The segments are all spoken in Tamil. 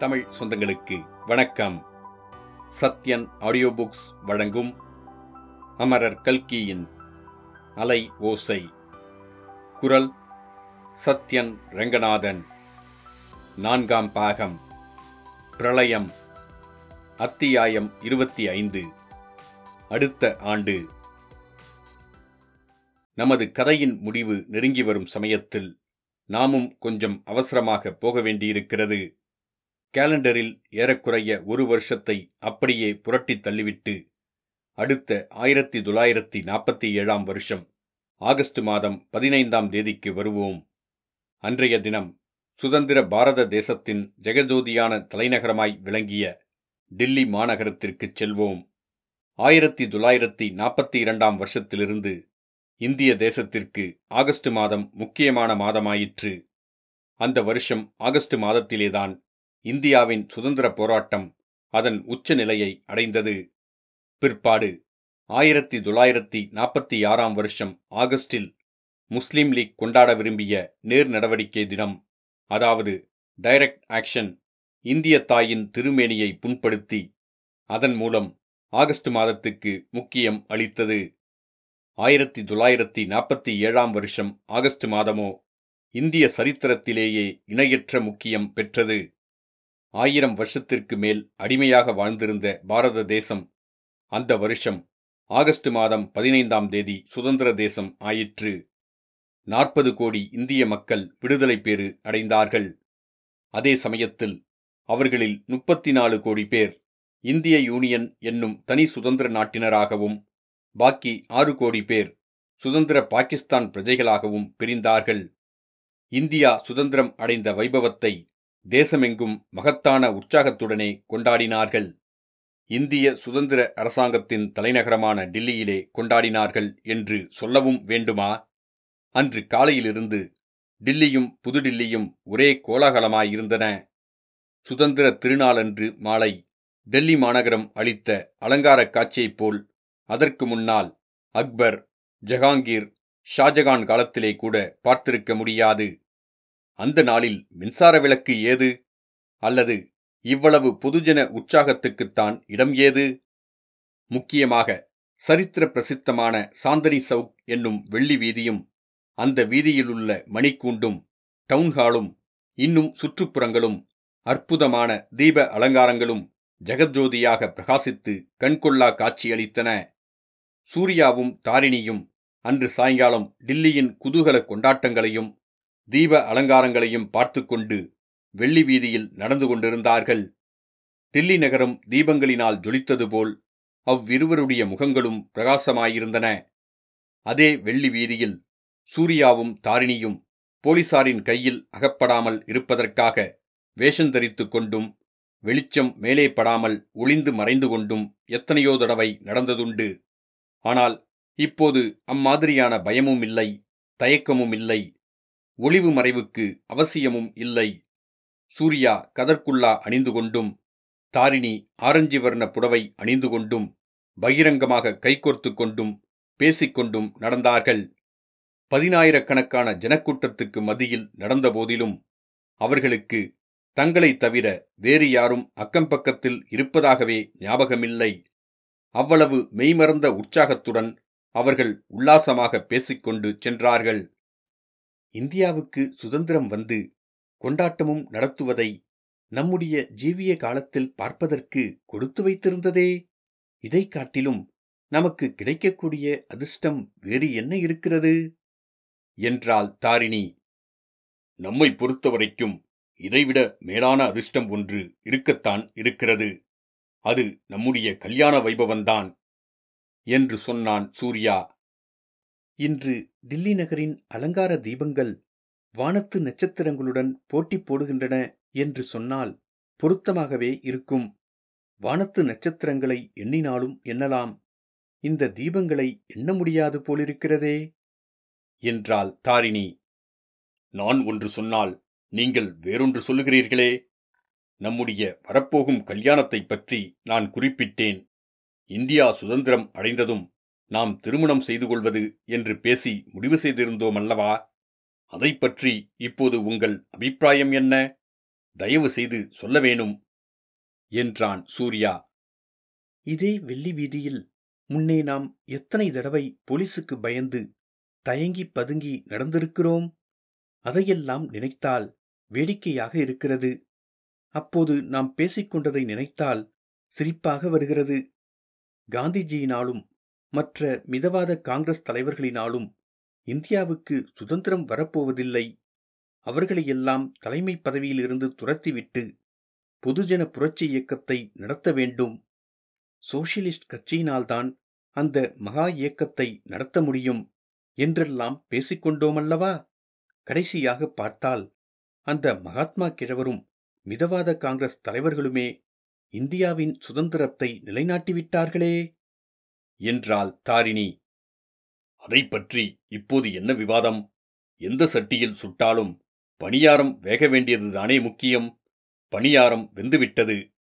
தமிழ் சொந்தங்களுக்கு வணக்கம். சத்யன் ஆடியோ புக்ஸ் வழங்கும் அமரர் கல்கியின் அலை ஓசை. குரல் சத்யன் ரங்கநாதன். நான்காம் பாகம். பிரளயம். அத்தியாயம் இருபத்தி ஐந்து. அடுத்த ஆண்டு. நமது கதையின் முடிவு நெருங்கி வரும் சமயத்தில் நாமும் கொஞ்சம் அவசரமாக போக வேண்டியிருக்கிறது. கேலண்டரில் ஏறக்குறைய ஒரு வருஷத்தை அப்படியே புரட்டித் தள்ளிவிட்டு அடுத்த ஆயிரத்தி தொள்ளாயிரத்தி நாற்பத்தி ஏழாம் வருஷம் ஆகஸ்ட் மாதம் பதினைந்தாம் தேதிக்கு வருவோம். அன்றைய தினம் சுதந்திர பாரத தேசத்தின் ஜெகஜோதியான தலைநகரமாய் விளங்கிய டில்லி மாநகரத்திற்குச் செல்வோம். ஆயிரத்தி தொள்ளாயிரத்தி நாற்பத்தி இரண்டாம் வருஷத்திலிருந்து இந்திய தேசத்திற்கு ஆகஸ்ட் மாதம் முக்கியமான மாதமாயிற்று. அந்த வருஷம் ஆகஸ்ட் மாதத்திலேதான் இந்தியாவின் சுதந்திர போராட்டம் அதன் உச்ச நிலையை அடைந்தது. பிற்பாடு ஆயிரத்தி தொள்ளாயிரத்தி நாற்பத்தி ஆறாம் வருஷம் ஆகஸ்டில் முஸ்லீம் லீக் கொண்டாட விரும்பிய நேர் நடவடிக்கை தினம் அதாவது டைரக்ட் ஆக்ஷன் இந்திய தாயின் திருமேனியை புண்படுத்தி அதன் மூலம் ஆகஸ்ட் மாதத்துக்கு முக்கியம் அளித்தது. ஆயிரத்தி தொள்ளாயிரத்தி நாற்பத்தி ஏழாம் வருஷம் ஆகஸ்ட் மாதமோ இந்திய சரித்திரத்திலேயே இணையற்ற முக்கியம் பெற்றது. ஆயிரம் வருஷத்திற்கு மேல் அடிமையாக வாழ்ந்திருந்த பாரத தேசம் அந்த வருஷம் ஆகஸ்ட் மாதம் பதினைந்தாம் தேதி சுதந்திர தேசம் ஆயிற்று. நாற்பது கோடி இந்திய மக்கள் விடுதலை பேறு அடைந்தார்கள். அதே சமயத்தில் அவர்களில் முப்பத்தி நாலு கோடி பேர் இந்திய யூனியன் என்னும் தனி சுதந்திர நாட்டினராகவும் பாக்கி ஆறு கோடி பேர் சுதந்திர பாகிஸ்தான் பிரஜைகளாகவும் பிரிந்தார்கள். இந்தியா சுதந்திரம் அடைந்த வைபவத்தை தேசமெங்கும் மகத்தான உற்சாகத்துடனே கொண்டாடினார்கள். இந்திய சுதந்திர அரசாங்கத்தின் தலைநகரமான டில்லியிலே கொண்டாடினார்கள் என்று சொல்லவும் வேண்டுமா? அன்று காலையிலிருந்து டில்லியும் புதுடில்லியும் ஒரே கோலாகலமாயிருந்தன. சுதந்திர திருநாளன்று மாலை டெல்லி மாநகரம் அளித்த அலங்காரக் காட்சியைப் போல் அதற்கு முன்னால் அக்பர் ஜஹாங்கீர் ஷாஜகான் காலத்திலே கூட பார்த்திருக்க முடியாது. அந்த நாளில் மின்சார விளக்கு ஏது? அல்லது இவ்வளவு பொதுஜன உற்சாகத்துக்குத்தான் இடம் ஏது? முக்கியமாக சரித்திர பிரசித்தமான சாந்தனி சவுக் என்னும் வெள்ளி வீதியும் அந்த வீதியிலுள்ள மணிக்கூண்டும் டவுன்ஹாலும் இன்னும் சுற்றுப்புறங்களும் அற்புதமான தீப அலங்காரங்களும் ஜெகஜோதியாக பிரகாசித்து கண்கொள்ளா காட்சியளித்தன. சூர்யாவும் தாரிணியும் அன்று சாயங்காலம் டில்லியின் குதூகல கொண்டாட்டங்களையும் தீப அலங்காரங்களையும் பார்த்து கொண்டு வெள்ளி வீதியில் நடந்து கொண்டிருந்தார்கள். டில்லி நகரம் தீபங்களினால் ஜொலித்தது போல் அவ்விருவருடைய முகங்களும் பிரகாசமாயிருந்தன. அதே வெள்ளி வீதியில் சூர்யாவும் தாரிணியும் போலீசாரின் கையில் அகப்படாமல் இருப்பதற்காக வேஷந்தரித்துக் கொண்டும் வெளிச்சம் மேலே படாமல் ஒளிந்து மறைந்து கொண்டும் எத்தனையோ தடவை நடந்ததுண்டு. ஆனால் இப்போது அம்மாதிரியான பயமும் இல்லை தயக்கமும் இல்லை. ஒளிவு மறைவுக்கு அவசியமும் இல்லை. சூர்யா கதற்குள்ளா அணிந்து கொண்டும் தாரிணி ஆரஞ்சு வர்ண புடவை அணிந்து கொண்டும் பகிரங்கமாக கைகோர்த்து கொண்டும் பேசிக்கொண்டும் நடந்தார்கள். பதினாயிரக்கணக்கான ஜனக்கூட்டத்துக்கு மத்தியில் நடந்தபோதிலும் அவர்களுக்கு தங்களைத் தவிர வேறு யாரும் அக்கம்பக்கத்தில் இருப்பதாகவே ஞாபகமில்லை. அவ்வளவு மெய்மறந்த உற்சாகத்துடன் அவர்கள் உல்லாசமாக பேசிக்கொண்டு சென்றார்கள். இந்தியாவுக்கு சுதந்திரம் வந்து கொண்டாட்டமும் நடத்துவதை நம்முடைய ஜீவிய காலத்தில் பார்ப்பதற்கு கொடுத்து வைத்திருந்ததே. இதைக் காட்டிலும் நமக்கு கிடைக்கக்கூடிய அதிர்ஷ்டம் வேறு என்ன இருக்கிறது? என்றாள் தாரிணி. நம்மை பொறுத்தவரைக்கும் இதைவிட மேலான அதிர்ஷ்டம் ஒன்று இருக்கத்தான் இருக்கிறது. அது நம்முடைய கல்யாண வைபவன்தான் என்று சொன்னான் சூர்யா. இன்று டில்லி நகரின் அலங்கார தீபங்கள் வானத்து நட்சத்திரங்களுடன் போட்டி போடுகின்றன என்று சொன்னால் பொருத்தமாகவே இருக்கும். வானத்து நட்சத்திரங்களை எண்ணினாலும் எண்ணலாம். இந்த தீபங்களை எண்ண முடியாது போலிருக்கிறதே? என்றாள் தாரிணி. நான் ஒன்று சொன்னால் நீங்கள் வேறொன்று சொல்லுகிறீர்களே? நம்முடைய வரப்போகும் கல்யாணத்தைப் பற்றி நான் குறிப்பிட்டேன். இந்தியா சுதந்திரம் அடைந்ததும் நாம் திருமணம் செய்து கொள்வது என்று பேசி முடிவு செய்திருந்தோம் அல்லவா? அதை பற்றி இப்போது உங்கள் அபிப்பிராயம் என்ன? தயவு செய்து சொல்ல வேணும் என்றான் சூர்யா. இதே வெள்ளி வீதியில் முன்னே நாம் எத்தனை தடவை போலீசுக்கு பயந்து தயங்கி பதுங்கி நடந்திருக்கிறோம்? அதையெல்லாம் நினைத்தால் வேடிக்கையாக இருக்கிறது. அப்போது நாம் பேசிக்கொண்டதை நினைத்தால் சிரிப்பாக வருகிறது. காந்திஜியினாலும் மற்ற மிதவாத காங்கிரஸ் தலைவர்களினாலும் இந்தியாவுக்கு சுதந்திரம் வரப்போவதில்லை. அவர்களையெல்லாம் தலைமை பதவியிலிருந்து துரத்திவிட்டு பொதுஜன புரட்சி இயக்கத்தை நடத்த வேண்டும். சோசியலிஸ்ட் கட்சியினால்தான் அந்த மகா இயக்கத்தை நடத்த முடியும் என்றெல்லாம் பேசிக்கொண்டோமல்லவா? கடைசியாக பார்த்தால் அந்த மகாத்மா கிழவரும் மிதவாத காங்கிரஸ் தலைவர்களுமே இந்தியாவின் சுதந்திரத்தை நிலைநாட்டிவிட்டார்களே. என்றாள் தாரிணி. அதை பற்றி இப்போது என்ன விவாதம்? எந்த சட்டியில் சுட்டாலும் பணியாரம் வேக வேண்டியதுதானே முக்கியம். பணியாரம் வெந்துவிட்டது.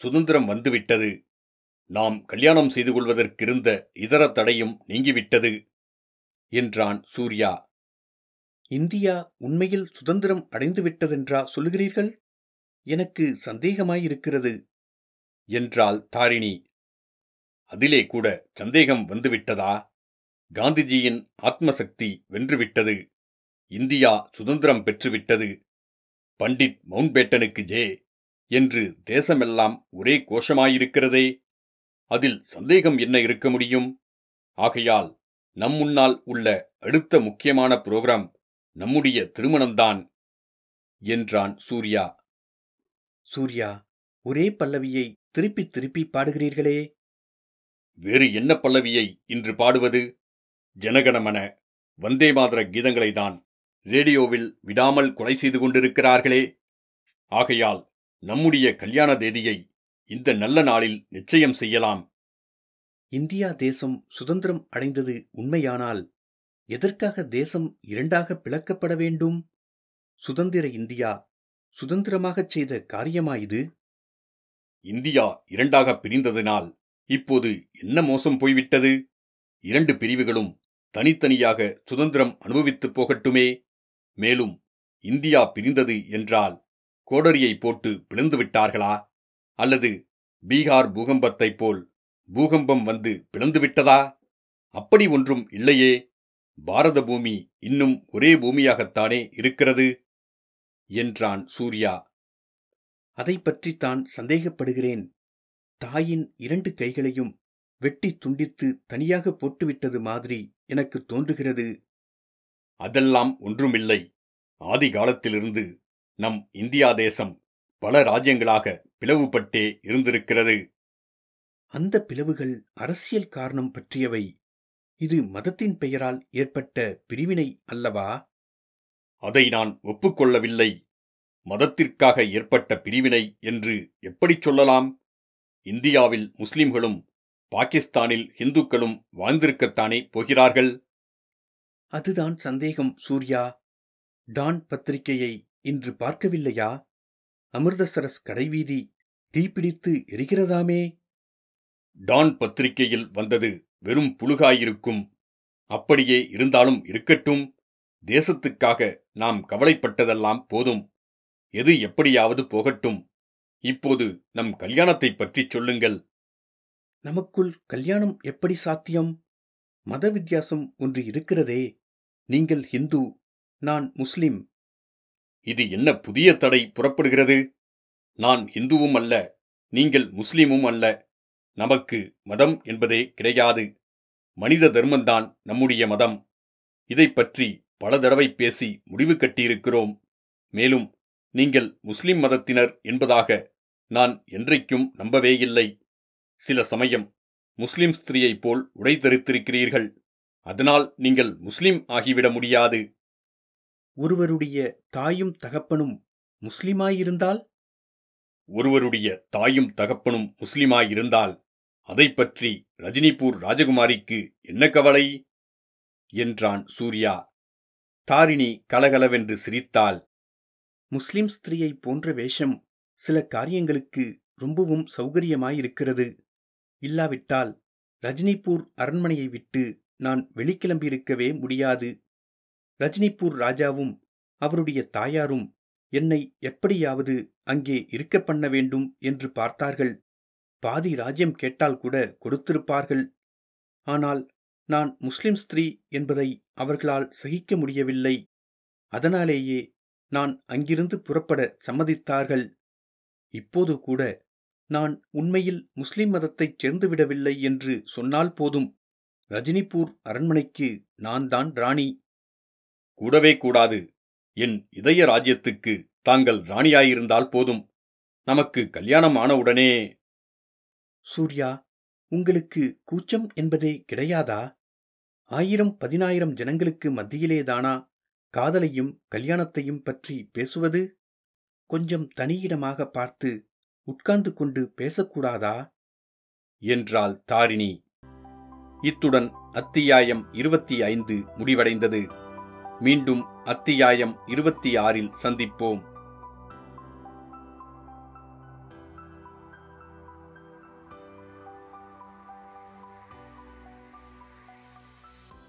சுதந்திரம் வந்துவிட்டது. நாம் கல்யாணம் செய்து கொள்வதற்கிருந்த இதர தடையும் நீங்கிவிட்டது என்றான் சூர்யா. இந்தியா உண்மையில் சுதந்திரம் அடைந்துவிட்டதென்றா சொல்லுகிறீர்கள்? எனக்கு சந்தேகமாயிருக்கிறது என்றாள் தாரிணி. அதிலே கூட சந்தேகம் வந்துவிட்டதா? காந்திஜியின் ஆத்மசக்தி வென்றுவிட்டது. இந்தியா சுதந்திரம் பெற்றுவிட்டது. பண்டிட் மவுண்ட்பேட்டனுக்கு ஜே என்று தேசமெல்லாம் ஒரே கோஷமாயிருக்கிறதே. அதில் சந்தேகம் என்ன இருக்க முடியும்? ஆகையால் நம் முன்னால் உள்ள அடுத்த முக்கியமான புரோகிராம் நம்முடைய திருமணம்தான் என்றான் சூர்யா. சூர்யா ஒரே பல்லவியை திருப்பி திருப்பி பாடுகிறீர்களே. வேறு என்ன பல்லவியை இன்று பாடுவது? ஜனகணமன வந்தே மாதர கீதங்களைதான் ரேடியோவில் விடாமல் கொலை செய்து கொண்டிருக்கிறார்களே. ஆகையால் நம்முடைய கல்யாண தேதியை இந்த நல்ல நாளில் நிச்சயம் செய்யலாம். இந்தியா தேசம் சுதந்திரம் அடைந்தது உண்மையானால் எதற்காக தேசம் இரண்டாக பிளக்கப்பட வேண்டும்? சுதந்திர இந்தியா சுதந்திரமாகச் செய்த காரியமா இது? இந்தியா இரண்டாக பிரிந்ததினால் இப்போது என்ன மோசம் போய்விட்டது? இரண்டு பிரிவுகளும் தனித்தனியாக சுதந்திரம் அனுபவித்துப் போகட்டுமே. மேலும் இந்தியா பிரிந்தது என்றால் கோடரியை போட்டு பிளந்து விட்டார்களா? அல்லது பீகார் பூகம்பத்தைப் போல் பூகம்பம் வந்து பிளந்துவிட்டதா அப்படி ஒன்றும் இல்லையே. பாரத பூமி இன்னும் ஒரே பூமியாகத்தானே இருக்கிறது? என்றான் சூர்யா. அதை பற்றித்தான் சந்தேகப்படுகிறேன். தாயின் இரண்டு கைகளையும் வெட்டி துண்டித்து தனியாக போட்டுவிட்டது மாதிரி எனக்கு தோன்றுகிறது. அதெல்லாம் ஒன்றுமில்லை. ஆதி காலத்திலிருந்து நம் இந்தியா தேசம் பல ராஜ்யங்களாக பிளவுபட்டே இருந்திருக்கிறது. அந்த பிளவுகள் அரசியல் காரணம் பற்றியவை. இது மதத்தின் பெயரால் ஏற்பட்ட பிரிவினை அல்லவா? அதை நான் ஒப்புக்கொள்ளவில்லை. மதத்திற்காக ஏற்பட்ட பிரிவினை என்று எப்படிச் சொல்லலாம்? இந்தியாவில் முஸ்லிம்களும் பாகிஸ்தானில் இந்துக்களும் வாழ்ந்திருக்கத்தானே போகிறார்கள்? அதுதான் சந்தேகம் சூர்யா. டான் பத்திரிகையை இன்று பார்க்கவில்லையா? அமிர்தசரஸ் கடைவீதி தீப்பிடித்து எரிகிறதாமே? டான் பத்திரிகையில் வந்தது வெறும் புழுகாயிருக்கும். அப்படியே இருந்தாலும் இருக்கட்டும். தேசத்துக்காக நாம் கவலைப்பட்டதெல்லாம் போதும். எது எப்படியாவது போகட்டும். இப்போது நம் கல்யாணத்தைப் பற்றிச் சொல்லுங்கள். நமக்குள் கல்யாணம் எப்படி சாத்தியம்? மத வித்தியாசம் ஒன்று இருக்கிறதே. நீங்கள் ஹிந்து நான் முஸ்லிம். இது என்ன புதிய தடை புறப்படுகிறது? நான் இந்துவும் அல்ல நீங்கள் முஸ்லிமும் அல்ல. நமக்கு மதம் என்பதே கிடையாது. மனித தர்மந்தான் நம்முடைய மதம். இதைப் பற்றி பல தடவை பேசி முடிவு கட்டியிருக்கிறோம். மேலும் நீங்கள் முஸ்லிம் மதத்தினர் என்பதாக நான் என்றைக்கும் நம்பவேயில்லை. சில சமயம் முஸ்லிம் ஸ்திரீயைப் போல் உடை தரித்திருக்கிறீர்கள் அதனால் நீங்கள் முஸ்லிம் ஆகிவிட முடியாது. ஒருவருடைய தாயும் தகப்பனும் முஸ்லிமாயிருந்தால்? ஒருவருடைய தாயும் தகப்பனும் முஸ்லிமாயிருந்தால் அதைப் பற்றி ரஜினிபூர் ராஜகுமாரிக்கு என்ன கவலை? என்றான் சூர்யா. தாரிணி கலகலவென்று சிரித்தாள். முஸ்லிம் ஸ்திரீயை போன்ற வேஷம் சில காரியங்களுக்கு ரொம்பவும் சௌகரியமாயிருக்கிறது. இல்லாவிட்டால் ரஜினிபூர் அரண்மனையை விட்டு நான் வெளிக்கிளம்பியிருக்கவே முடியாது. ரஜினிபூர் ராஜாவும் அவருடைய தாயாரும் என்னை எப்படியாவது அங்கே இருக்க பண்ண வேண்டும் என்று பார்த்தார்கள். பாதி ராஜ்யம் கேட்டால் கூட கொடுத்திருப்பார்கள். ஆனால் நான் முஸ்லிம் ஸ்திரீ என்பதை அவர்களால் சகிக்க முடியவில்லை. அதனாலேயே நான் அங்கிருந்து புறப்பட சம்மதித்தார்கள். இப்போது கூட நான் உண்மையில் முஸ்லிம் மதத்தைச் சேர்ந்துவிடவில்லை என்று சொன்னால் போதும். ரஜினிபூர் அரண்மனைக்கு நான் தான் ராணி. கூடவே கூடாது. என் இதய ராஜ்யத்துக்கு தாங்கள் ராணியாயிருந்தால் போதும். நமக்கு கல்யாணம் ஆனவுடனே சூர்யா உங்களுக்கு கூச்சம் என்பதே கிடையாதா? ஆயிரம் பதினாயிரம் ஜனங்களுக்கு மத்தியிலேதானா காதலையும் கல்யாணத்தையும் பற்றி பேசுவது? கொஞ்சம் தனியிடமாக பார்த்து உட்கார்ந்து கொண்டு பேசக்கூடாதா? என்றாள் தாரிணி. இத்துடன் அத்தியாயம் இருபத்தி ஐந்து முடிவடைந்தது. மீண்டும் அத்தியாயம் இருபத்தி ஆறில் சந்திப்போம்.